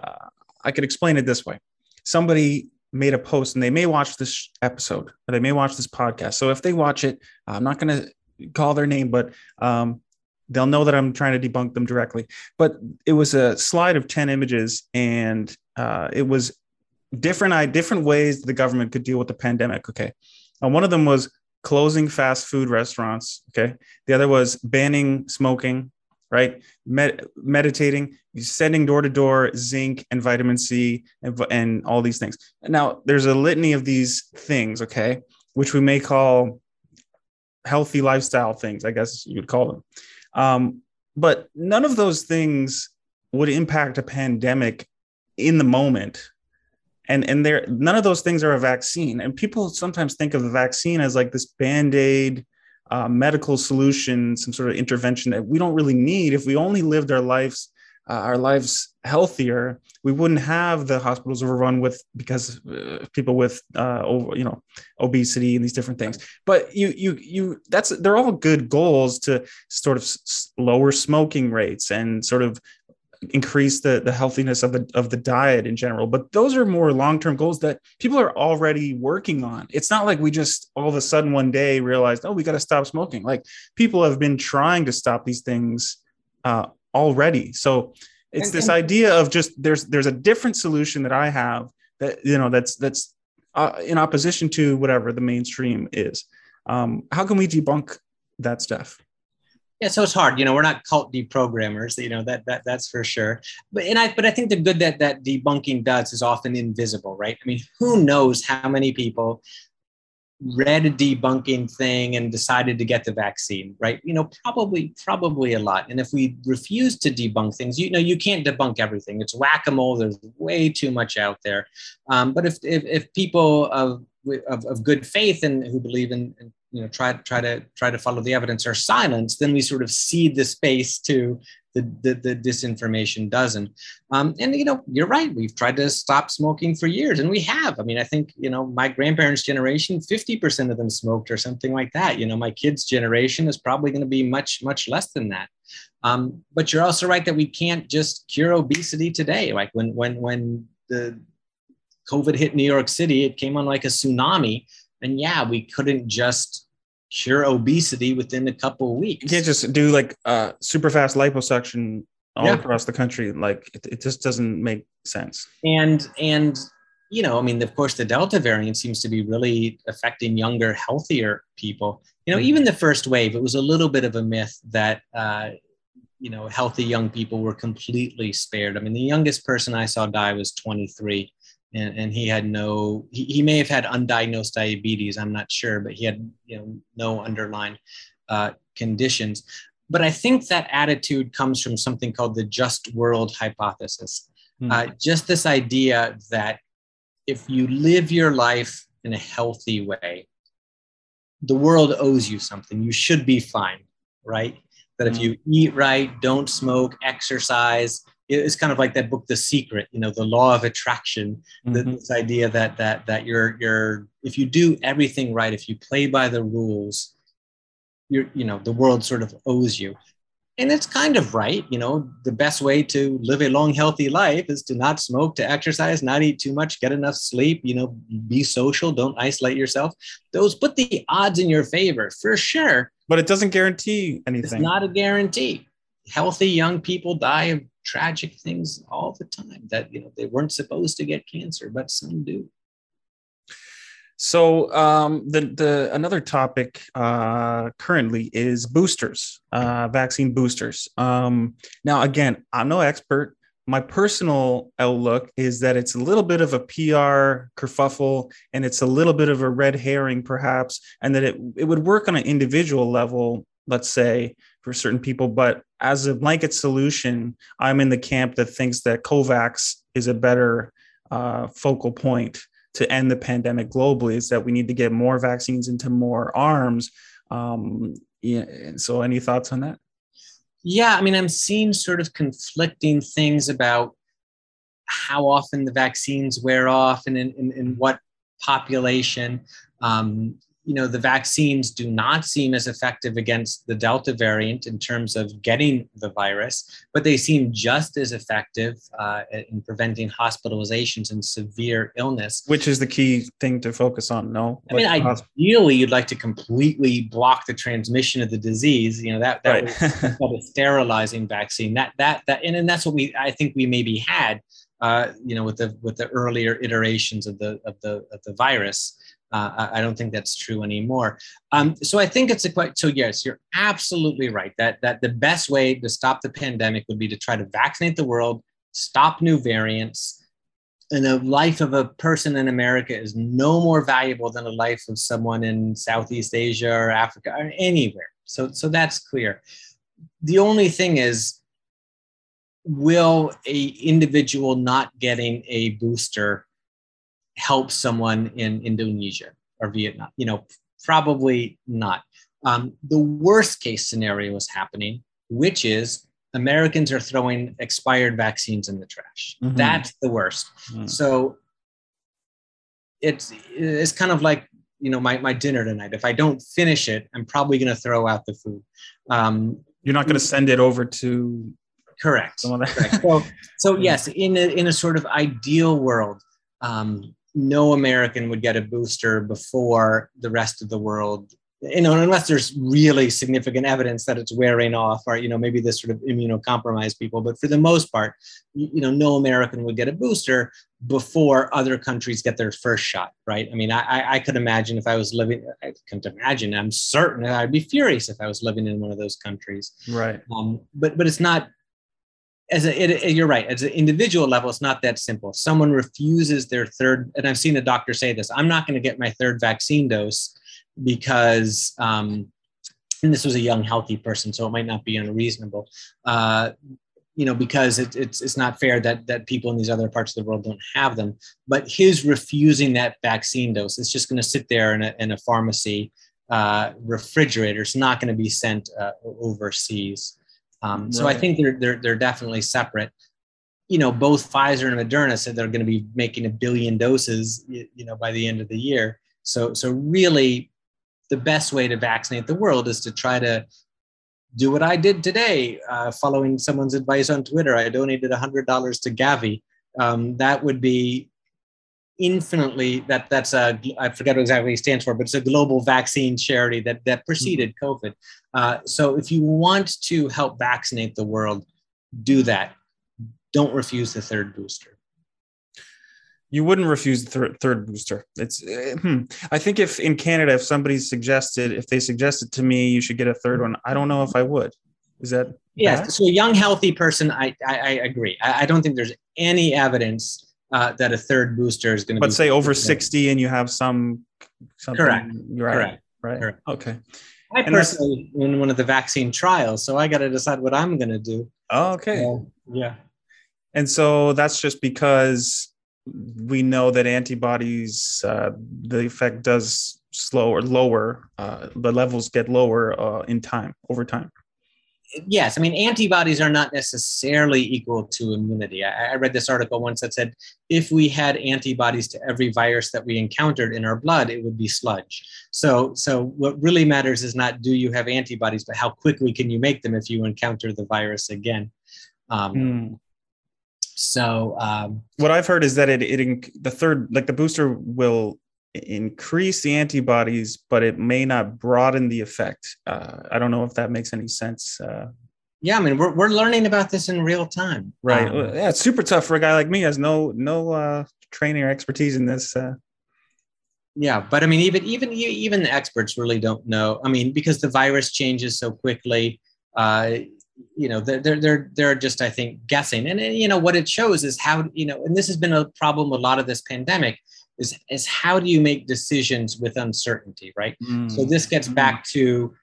Speaker 5: uh, I could explain it this way: somebody made a post and they may watch this episode or they may watch this podcast. So if they watch it, I'm not going to call their name, but um, they'll know that I'm trying to debunk them directly. But it was a slide of 10 images and uh, it was different, different ways the government could deal with the pandemic. Okay. And one of them was closing fast food restaurants. Okay. The other was banning smoking right? Med- meditating, sending door to door zinc and vitamin C and, and all these things. Now, there's a litany of these things, okay, which we may call healthy lifestyle things, I guess you would call them. Um, but none of those things would impact a pandemic in the moment. And, and there none of those things are a vaccine. And people sometimes think of the vaccine as like this band-aid uh, medical solution, some sort of intervention that we don't really need. If we only lived our lives, uh, our lives healthier, we wouldn't have the hospitals overrun with because uh, people with uh, over, you know obesity and these different things. But you you you that's they're all good goals to sort of s- lower smoking rates and sort of increase the the healthiness of the of the diet in general. But those are more long-term goals that people are already working on. It's not like we just all of a sudden one day realized oh we got to stop smoking. Like people have been trying to stop these things uh, already. So it's this idea of just there's there's a different solution that i have that you know that's that's uh, in opposition to whatever the mainstream is. Um, how can we debunk that stuff
Speaker 6: yeah so it's hard you know we're not cult deprogrammers you know that that that's for sure. But and i but i think the good that that debunking does is often invisible right? I mean who knows how many people read a debunking thing and decided to get the vaccine right? You know probably probably a lot. And if we refuse to debunk things you know you can't debunk everything. It's whack-a-mole. There's way too much out there. Um, but if, if if people of of, of good faith and who believe in, in you know try try to try to follow the evidence are silenced then we sort of cede the space to the, the, the disinformation doesn't. Um, and, you know, you're right. We've tried to stop smoking for years and we have. I mean, I think, you know, my grandparents' generation, 50% of them smoked or something like that. You know, my kids' generation is probably going to be much, much less than that. Um, but you're also right that we can't just cure obesity today. Like when, when, when the COVID hit New York City, it came on like a tsunami. And yeah, we couldn't just cure obesity within a couple of weeks.
Speaker 5: You can't just do like uh, super fast liposuction all yeah. across the country. Like it, it just doesn't make sense.
Speaker 6: And and you know, I mean, of course, the Delta variant seems to be really affecting younger, healthier people. You know, mm-hmm. even the first wave, it was a little bit of a myth that uh, you know healthy young people were completely spared. I mean, the youngest person I saw die was 23 and, and he had no he, he may have had undiagnosed diabetes i'm not sure but he had you know no underlying uh, conditions but i think that attitude comes from something called the just world hypothesis mm. uh, just this idea that if you live your life in a healthy way the world owes you something you should be fine right that if hmm. you eat right don't smoke exercise it's kind of like that book the secret you know the law of attraction mm-hmm. this idea that that that you're you're if you do everything right if you play by the rules you're you know the world sort of owes you. And it's kind of right you know the best way to live a long healthy life is to not smoke to exercise not eat too much get enough sleep you know be social don't isolate yourself. Those put the odds in your favor for sure.
Speaker 5: But it doesn't guarantee anything.
Speaker 6: It's not a guarantee. Healthy young people die of tragic things all the time that you know they weren't supposed to get cancer but some do
Speaker 5: so um, the the another topic uh, currently is boosters, uh, vaccine boosters. Um, now, again, I'm no expert. My personal outlook is that it's a little bit of a PR kerfuffle, and it's a little bit of a red herring, perhaps, and that it it would work on an individual level, let's say, for certain people, but as a blanket solution, I'm in the camp that thinks that COVAX is a better uh, focal point to end the pandemic globally. Is that we need to get more vaccines into more arms. Um, yeah, so, any thoughts on that?
Speaker 6: Yeah, I mean, I'm seeing sort of conflicting things about how often the vaccines wear off and in, in, in what population. Um, you know the vaccines do not seem as effective against the delta variant in terms of getting the virus but they seem just as effective uh, in preventing hospitalizations and severe illness.
Speaker 5: Which is the key thing to focus on no?
Speaker 6: I mean ideally you'd like to completely block the transmission of the disease you know that that right. was a sterilizing vaccine that that that and, and that's what we i think we maybe had uh, you know with the with the earlier iterations of the of the of the virus uh, I don't think that's true anymore. Um, so I think it's a quite so yes, you're absolutely right that that the best way to stop the pandemic would be to try to vaccinate the world, stop new variants. And the life of a person in America is no more valuable than a life of someone in Southeast Asia or Africa or anywhere. So so that's clear. The only thing is, will a individual not getting a booster help someone in Indonesia or Vietnam? You know, probably not. Um, the worst case scenario is happening, which is Americans are throwing expired vaccines in the trash. Mm-hmm. That's the worst. Mm. So it's it's kind of like you know my, my dinner tonight. If I don't finish it, I'm probably going to throw out the food. Um,
Speaker 5: You're not going to send it over to
Speaker 6: correct. correct. So, so yes, in a, in a sort of ideal world, um, no American would get a booster before the rest of the world. You know, unless there's really significant evidence that it's wearing off, or you know, maybe this sort of immunocompromised people. But for the most part, you know, no American would get a booster before other countries get their first shot, right? I mean, I, I could imagine if I was living, I couldn't imagine. I'm certain I'd be furious if I was living in one of those countries,
Speaker 5: right?
Speaker 6: Um, but but it's not as a, it, it, you're right. As an individual level it's not that simple. Someone refuses their third and i've seen a doctor say this i'm not going to get my third vaccine dose because um, and this was a young healthy person so it might not be unreasonable uh, you know because it, it's it's not fair that that people in these other parts of the world don't have them. But his refusing that vaccine dose is just going to sit there in a, in a pharmacy uh, refrigerator. It's not going to be sent uh, overseas Um, so I think they're, they're, they're definitely separate. You know, both Pfizer and Moderna said they're going to be making a billion doses, you, you know, by the end of the year. So, so really, the best way to vaccinate the world is to try to do what I did today, uh, following someone's advice on Twitter. I donated $100 to Gavi. Um, that would be infinitely that that's a I forget what exactly it stands for, but it's a global vaccine charity that that preceded mm-hmm. COVID. Uh, so if you want to help vaccinate the world, do that. Don't refuse the third booster.
Speaker 5: You wouldn't refuse the third, third booster. It's, uh, hmm. I think if in Canada, if somebody suggested, if they suggested to me, you should get a third one, I don't know if I would. Is that?
Speaker 6: Yes. Bad? So a young, healthy person, I, I, I agree. I, I, don't think there's any evidence uh, that a third booster is going to.
Speaker 5: Be but say over sixty, and you have some.
Speaker 6: Correct. Right. Correct.
Speaker 5: Right. Correct. Okay.
Speaker 6: I and personally in one of the vaccine trials, so I got to decide what I'm going to do.
Speaker 5: Oh, okay.
Speaker 6: Uh, yeah.
Speaker 5: And so that's just because we know that antibodies, uh, the effect does slow or lower, uh, the levels get lower uh, in time over time
Speaker 6: yes, I mean, antibodies are not necessarily equal to immunity. I, I, read this article once that said if we had antibodies to every virus that we encountered in our blood, it would be sludge. So, so what really matters is not do you have antibodies, but how quickly can you make them if you encounter the virus again. Um, mm. So, um,
Speaker 5: what I've heard is that it, it the third, like the booster will increase the antibodies, but it may not broaden the effect. Uh, I don't know if that makes any sense. Uh,
Speaker 6: yeah, I mean, we're, we're learning about this in real time.
Speaker 5: Right. Um, yeah, it's super tough for a guy like me has no no uh, training or expertise in this. Uh.
Speaker 6: Yeah, but I mean, even even even the experts really don't know. I mean, because the virus changes so quickly. Uh, you know, they're they're they're just I think guessing, and you know what it shows is how you know, and this has been a problem with a lot of this pandemic is, is how do you make decisions with uncertainty, right? Mm. So this gets mm. back to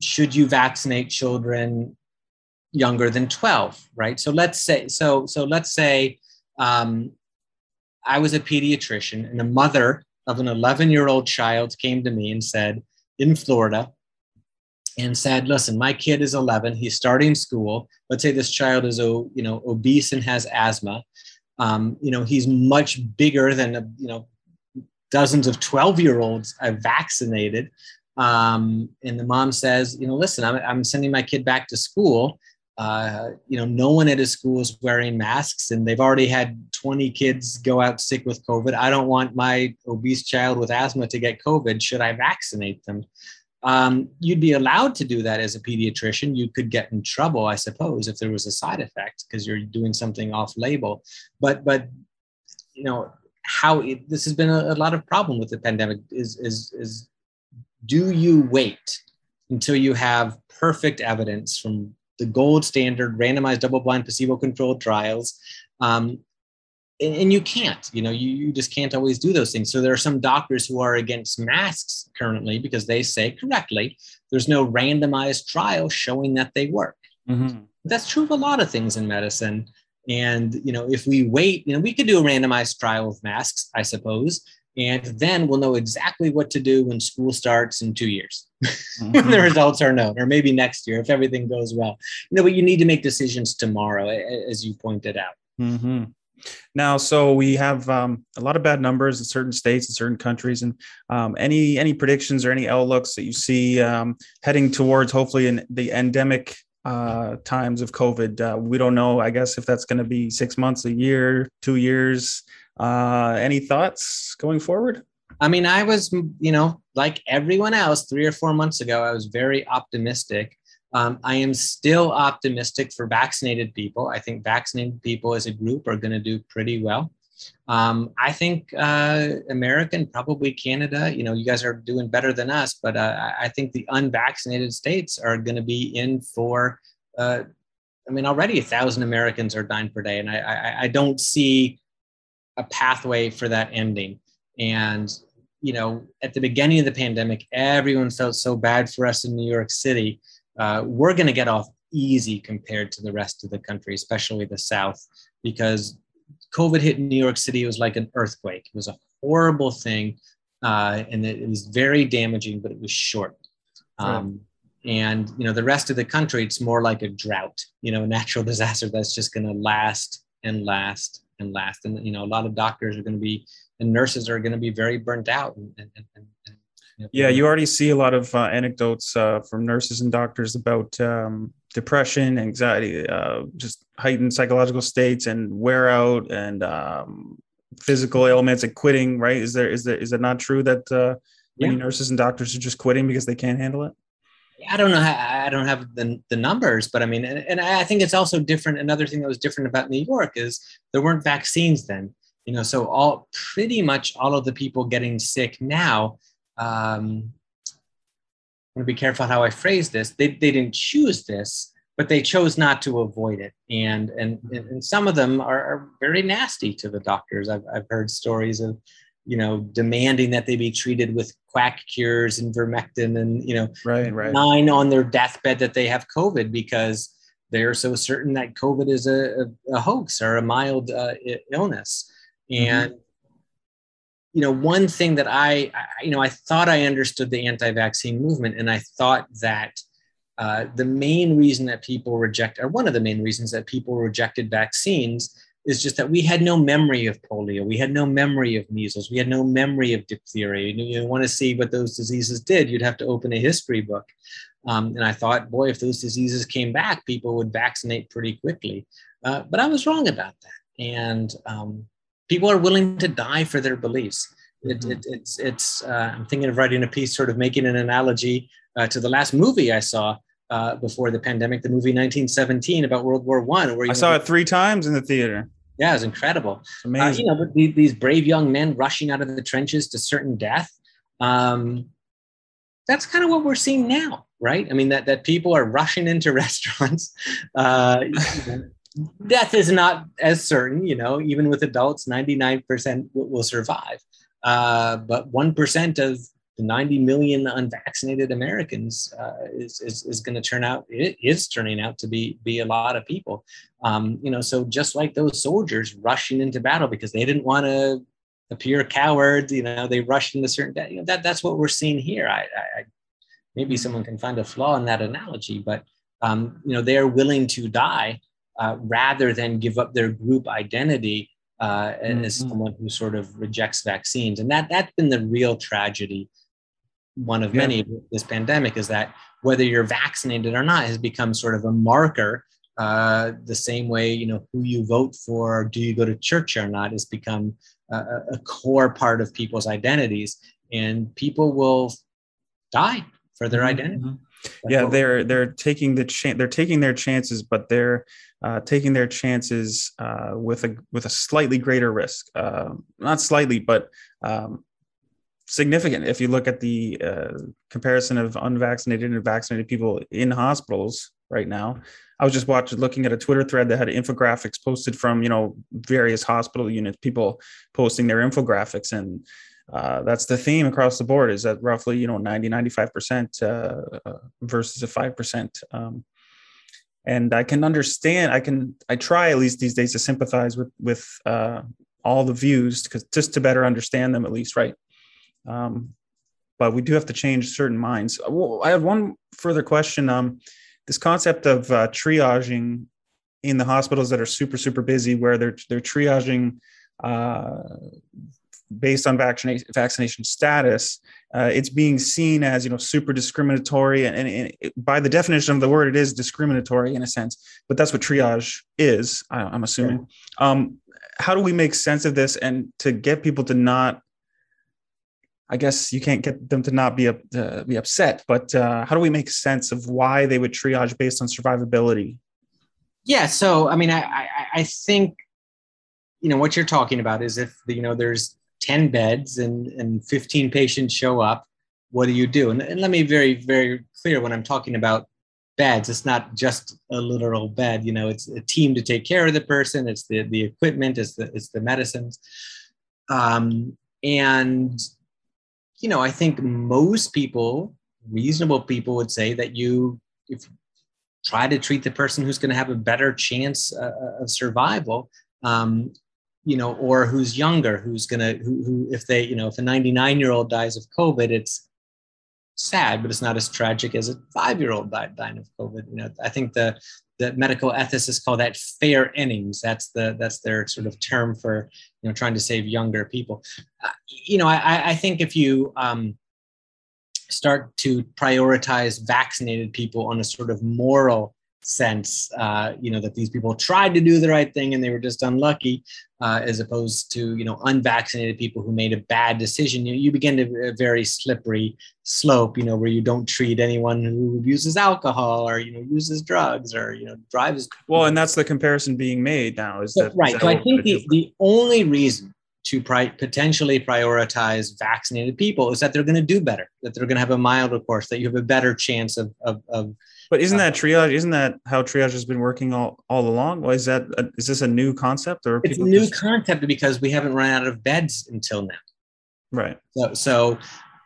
Speaker 6: should you vaccinate children younger than 12, right? So let's say, so, so let's say um, I was a pediatrician and a mother of an 11 year old child came to me and said, in Florida, and said, listen, my kid is 11, he's starting school. Let's say this child is, you know, obese and has asthma. Um, you know, he's much bigger than, a, you know, dozens of 12 year olds I've vaccinated. Um, and the mom says, you know, listen, I'm, I'm sending my kid back to school. Uh, you know, no one at his school is wearing masks, and they've already had 20 kids go out sick with COVID. I don't want my obese child with asthma to get COVID. Should I vaccinate them? Um, you'd be allowed to do that as a pediatrician. You could get in trouble, I suppose, if there was a side effect because you're doing something off label. But, but you know, how it, this has been a, a, lot of problem with the pandemic is, is, is do you wait until you have perfect evidence from the gold standard randomized double-blind placebo-controlled trials? Um, and, and, you can't you know you, you just can't always do those things. So there are some doctors who are against masks currently because they say correctly there's no randomized trial showing that they work. Mm-hmm. that's true of a lot of things in medicine and you know, if we wait, you know, we could do a randomized trial of masks, I suppose, and then we'll know exactly what to do when school starts in two years mm-hmm. when the mm-hmm. results are known, or maybe next year if everything goes well. You know, but you need to make decisions tomorrow, as you pointed out.
Speaker 5: Mm-hmm. Now, so we have um, a lot of bad numbers in certain states and certain countries, and um, any any predictions or any outlooks that you see um, heading towards hopefully in the endemic uh, times of COVID. Uh, we don't know, I guess, if that's going to be six months, a year, two years. Uh, any thoughts going forward?
Speaker 6: I mean, I was, you know, like everyone else, three or four months ago, I was very optimistic. Um, I am still optimistic for vaccinated people. I think vaccinated people as a group are going to do pretty well. Um, I think uh, probably Canada, you know, you guys are doing better than us, but uh, I think the unvaccinated states are going to be in for, uh, I mean, already a thousand Americans are dying per day, and I, I, I don't see a pathway for that ending. And you know, at the beginning of the pandemic, everyone felt so bad for us in New York City. Uh, we're going to get off easy compared to the rest of the country, especially the South, because COVID hit New York City, it was like an earthquake. It was a horrible thing. Uh, and it, was very damaging, but it was short. Um, and you know the rest of the country it's more like a drought you know a natural disaster that's just going to last and last and last and you know a lot of doctors are going to be and nurses are going to be very burnt out and, and, and, and
Speaker 5: you know, yeah you already see a lot of uh, anecdotes uh, from nurses and doctors about um, depression anxiety uh, just heightened psychological states and wear out and um, physical ailments and quitting right is there is there is it not true that uh, many yeah. nurses and doctors are just quitting because they can't handle it
Speaker 6: I don't know. How, I don't have the, the numbers, but I mean, and, and I think it's also different. Another thing that was different about New York is there weren't vaccines then. You know, so all pretty much all of the people getting sick now. Um, I'm going to be careful how I phrase this. They, they didn't choose this, but they chose not to avoid it. And and and some of them are, are very nasty to the doctors. I've I've heard stories of you know, demanding that they be treated with quack cures and ivermectin and, you know,
Speaker 5: right, right.
Speaker 6: nine on their deathbed that they have COVID because they're so certain that COVID is a, a, a hoax or a mild uh, illness. Mm-hmm. And, mm-hmm. You know, one thing that I, I, you know, I thought I understood the anti vaccine movement and I thought that. Uh, the main reason that people reject, or one of the main reasons that people rejected vaccines, is just that we had no memory of polio. We had no memory of measles. We had no memory of diphtheria. You, you want to see what those diseases did, you'd have to open a history book. Um, and I thought, boy, if those diseases came back, people would vaccinate pretty quickly. Uh, but I was wrong about that. And um, people are willing to die for their beliefs. It, mm-hmm. it, it's, it's uh, I'm thinking of writing a piece, sort of making an analogy uh, to the last movie I saw, uh, before the pandemic, the movie 1917 about World War One. Where
Speaker 5: I saw it three times in the theater.
Speaker 6: Yeah, it was incredible. amazing. Uh, you know, but these brave young men rushing out of the trenches to certain death. Um, that's kind of what we're seeing now, right? I mean, that that people are rushing into restaurants. Death is not as certain, you know. Even with adults, 99% will survive, uh, but one percent of the 90 million unvaccinated Americans uh, is, is, is going to turn out, it is turning out to be, be a lot of people. Um, you know, so just like those soldiers rushing into battle because they didn't want to appear cowards, you know, they rushed into certain, you know, that, that's what we're seeing here. I, I, maybe someone can find a flaw in that analogy, but, um, you know, they're willing to die uh, rather than give up their group identity uh, mm-hmm. as someone who sort of rejects vaccines. And that, that's been the real tragedy one of yeah. many this pandemic is that whether you're vaccinated or not has become sort of a marker uh, the same way you know who you vote for do you go to church or not has become a, a core part of people's identities and people will die for their mm-hmm. identity
Speaker 5: mm-hmm. Yeah they're they're taking the chance they're taking their chances but they're uh, taking their chances uh, with a with a slightly greater risk. Uh, not slightly but um, significant. If you look at the uh, comparison of unvaccinated and vaccinated people in hospitals right now i was just watching looking at a twitter thread that had infographics posted from you know various hospital units people posting their infographics and uh, that's the theme across the board is that roughly you know 90 95% uh, uh, versus a 5% um, and i can understand i can i try at least these days to sympathize with with uh, all the views because just to better understand them at least right um, but we do have to change certain minds. Well, I have one further question. Um, this concept of uh, triaging in the hospitals that are super super busy, where they're they're triaging uh, based on vaccination vaccination status, uh, it's being seen as you know super discriminatory, and, and, and, by the definition of the word, it is discriminatory in a sense. But that's what triage is. I, am assuming. Um, how do we make sense of this and to get people to not I guess you can't get them to not be uh, be upset, but uh, how do we make sense of why they would triage based on survivability?
Speaker 6: Yeah, so I mean, I, I, I think you know what you're talking about is if you know there's 10 beds and and 15 patients show up, what do you do? And, and let me be very very clear when I'm talking about beds, it's not just a literal bed. You know, it's a team to take care of the person. It's the the equipment. It's the it's the medicines. Um, and you know, I think most people, reasonable people, would say that you, if try to treat the person who's going to have a better chance uh, uh, of survival, um, you know, or who's younger, who's to, who, who, if they, you know, if a 99 year old dies of COVID, it's sad, but it's not as tragic as a five-year-old died dying of COVID. You know, I think the the medical ethicists call that fair innings. That's the that's their sort of term for you know trying to save younger people. Uh, you know, I, I think if you um, start to prioritize vaccinated people on a sort of moral sense, uh, you know, that these people tried to do the right thing and they were just unlucky, uh, as opposed to, you know, unvaccinated people who made a bad decision. You, you begin to a very slippery slope, you know, where you don't treat anyone who uses alcohol or, you know, uses drugs or, you know, drives.
Speaker 5: Well, and that's the comparison being made now is that.
Speaker 6: Right.
Speaker 5: Is that
Speaker 6: so I think the, the only reason to pri- potentially prioritize vaccinated people is that they're going to do better, that they're going to have a milder course, that you have a better chance of, of, of
Speaker 5: but isn't that triage? Isn't that how triage has been working all, all along? Why is that? A, is this a new concept or
Speaker 6: it's a new just... concept because we haven't run out of beds until now.
Speaker 5: Right.
Speaker 6: So, so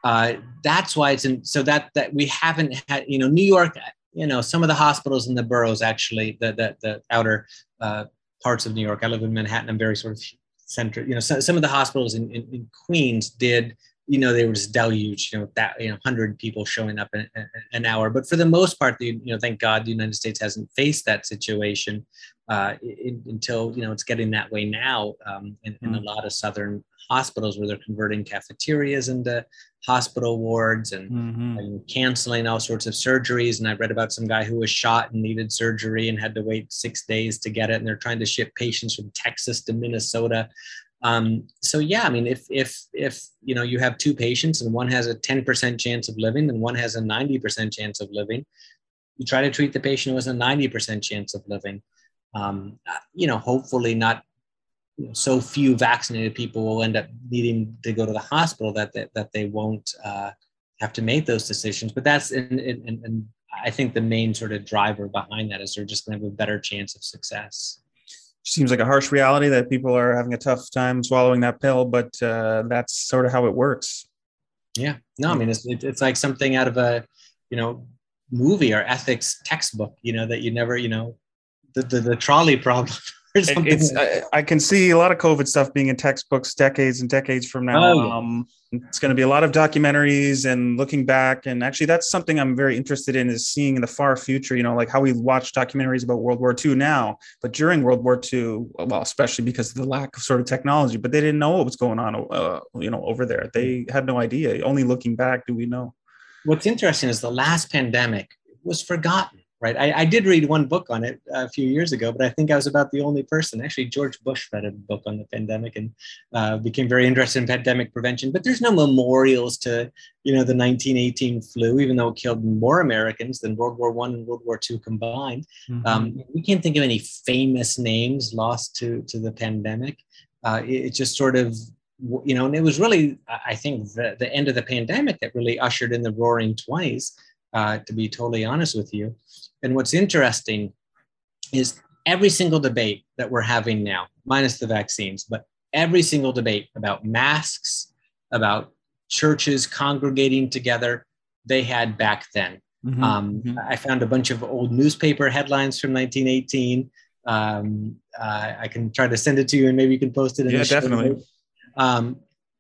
Speaker 6: uh, that's why it's in. So that that we haven't had. You know, New York. You know, some of the hospitals in the boroughs actually, the the, the outer uh, parts of New York. I live in Manhattan. I'm very sort of central. You know, so, some of the hospitals in, in, in Queens did you know they were just deluged you know that you know 100 people showing up in, in, an hour but for the most part the you know thank god the united states hasn't faced that situation uh, in, until you know it's getting that way now um, in, in, a mm. lot of southern hospitals where they're converting cafeterias into hospital wards and, mm-hmm. and, canceling all sorts of surgeries and i read about some guy who was shot and needed surgery and had to wait six days to get it and they're trying to ship patients from texas to minnesota um, so yeah, I mean, if if if you know you have two patients and one has a 10% chance of living and one has a 90% chance of living, you try to treat the patient who has a 90% chance of living. Um, you know, hopefully not so few vaccinated people will end up needing to go to the hospital that that, that they won't uh, have to make those decisions. But that's and, and, and I think the main sort of driver behind that is they're just going to have a better chance of success
Speaker 5: seems like a harsh reality that people are having a tough time swallowing that pill, but uh, that's sort of how it works.
Speaker 6: Yeah, no, I mean it's it's like something out of a you know movie or ethics textbook, you know that you never you know the the, the trolley problem.
Speaker 5: It's I, I, can see a lot of COVID stuff being in textbooks decades and decades from now. Oh, um, it's going to be a lot of documentaries and looking back, and actually, that's something I'm very interested in is seeing in the far future. You know, like how we watch documentaries about World War II now, but during World War II, well, especially because of the lack of sort of technology, but they didn't know what was going on. Uh, you know, over there, they had no idea. Only looking back do we know.
Speaker 6: What's interesting is the last pandemic was forgotten right? I, I, did read one book on it a few years ago, but I think I was about the only person. Actually, George Bush read a book on the pandemic and uh, became very interested in pandemic prevention. But there's no memorials to, you know, the 1918 flu, even though it killed more Americans than World War One and World War Two combined. Mm-hmm. Um, we can't think of any famous names lost to to the pandemic. Uh, it, it just sort of you know, and it was really, I think, the, the end of the pandemic that really ushered in the roaring 20s, uh, to be totally honest with you. And what's interesting is every single debate that we're having now, minus the vaccines, but every single debate about masks, about churches congregating together, they had back then. Mm-hmm. Um, mm-hmm. I found a bunch of old newspaper headlines from 1918. Um, uh, I can try to send it to you, and maybe you can post it.
Speaker 5: In yeah, definitely.
Speaker 6: Um,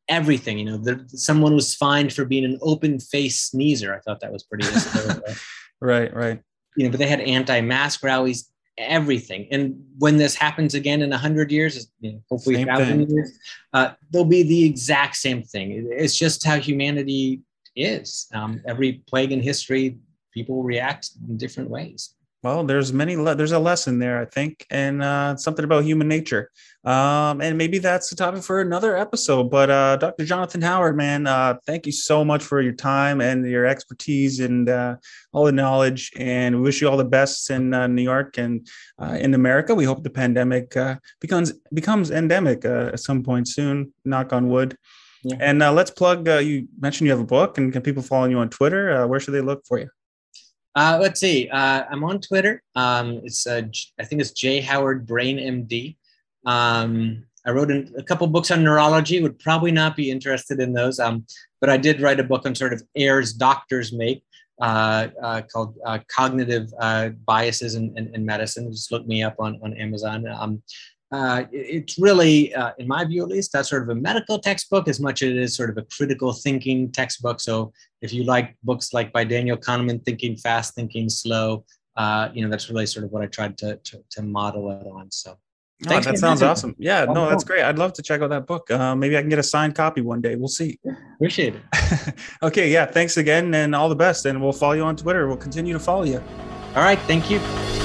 Speaker 6: everything, you know, someone was fined for being an open-faced sneezer. I thought that was pretty.
Speaker 5: right, right
Speaker 6: you know, but they had anti-mask rallies, everything. And when this happens again in a hundred years, you know, hopefully a thousand years, uh, they'll be the exact same thing. It's just how humanity is. Um, every plague in history, people react in different ways.
Speaker 5: Well, there's many. Le- there's a lesson there, I think, and uh, something about human nature. Um, and maybe that's the topic for another episode. But uh, Dr. Jonathan Howard, man, uh, thank you so much for your time and your expertise and uh, all the knowledge. And we wish you all the best in uh, New York and uh, in America. We hope the pandemic uh, becomes becomes endemic uh, at some point soon. Knock on wood. Yeah. And uh, let's plug. Uh, you mentioned you have a book, and can people follow you on Twitter? Uh, where should they look for you?
Speaker 6: Uh, let's see. Uh, I'm on Twitter. Um, it's uh, I think it's J Howard Brain MD. Um, I wrote a couple books on neurology. Would probably not be interested in those. Um, but I did write a book on sort of errors doctors make uh, uh, called uh, Cognitive Biases in, in, in, Medicine. Just look me up on on Amazon. Uh, it's really, uh, in my view at least, that's sort of a medical textbook as much as it is sort of a critical thinking textbook. So if you like books like by Daniel Kahneman, Thinking Fast, Thinking Slow, uh, you know, that's really sort of what I tried to, to, to model it on. So
Speaker 5: Oh, that sounds awesome. Yeah, no, that's great. I'd love to check out that book. Uh, maybe I can get a signed copy one day. We'll see.
Speaker 6: Appreciate it.
Speaker 5: okay, yeah, thanks again and all the best. And we'll follow you on Twitter. We'll continue to follow you.
Speaker 6: All right, thank you.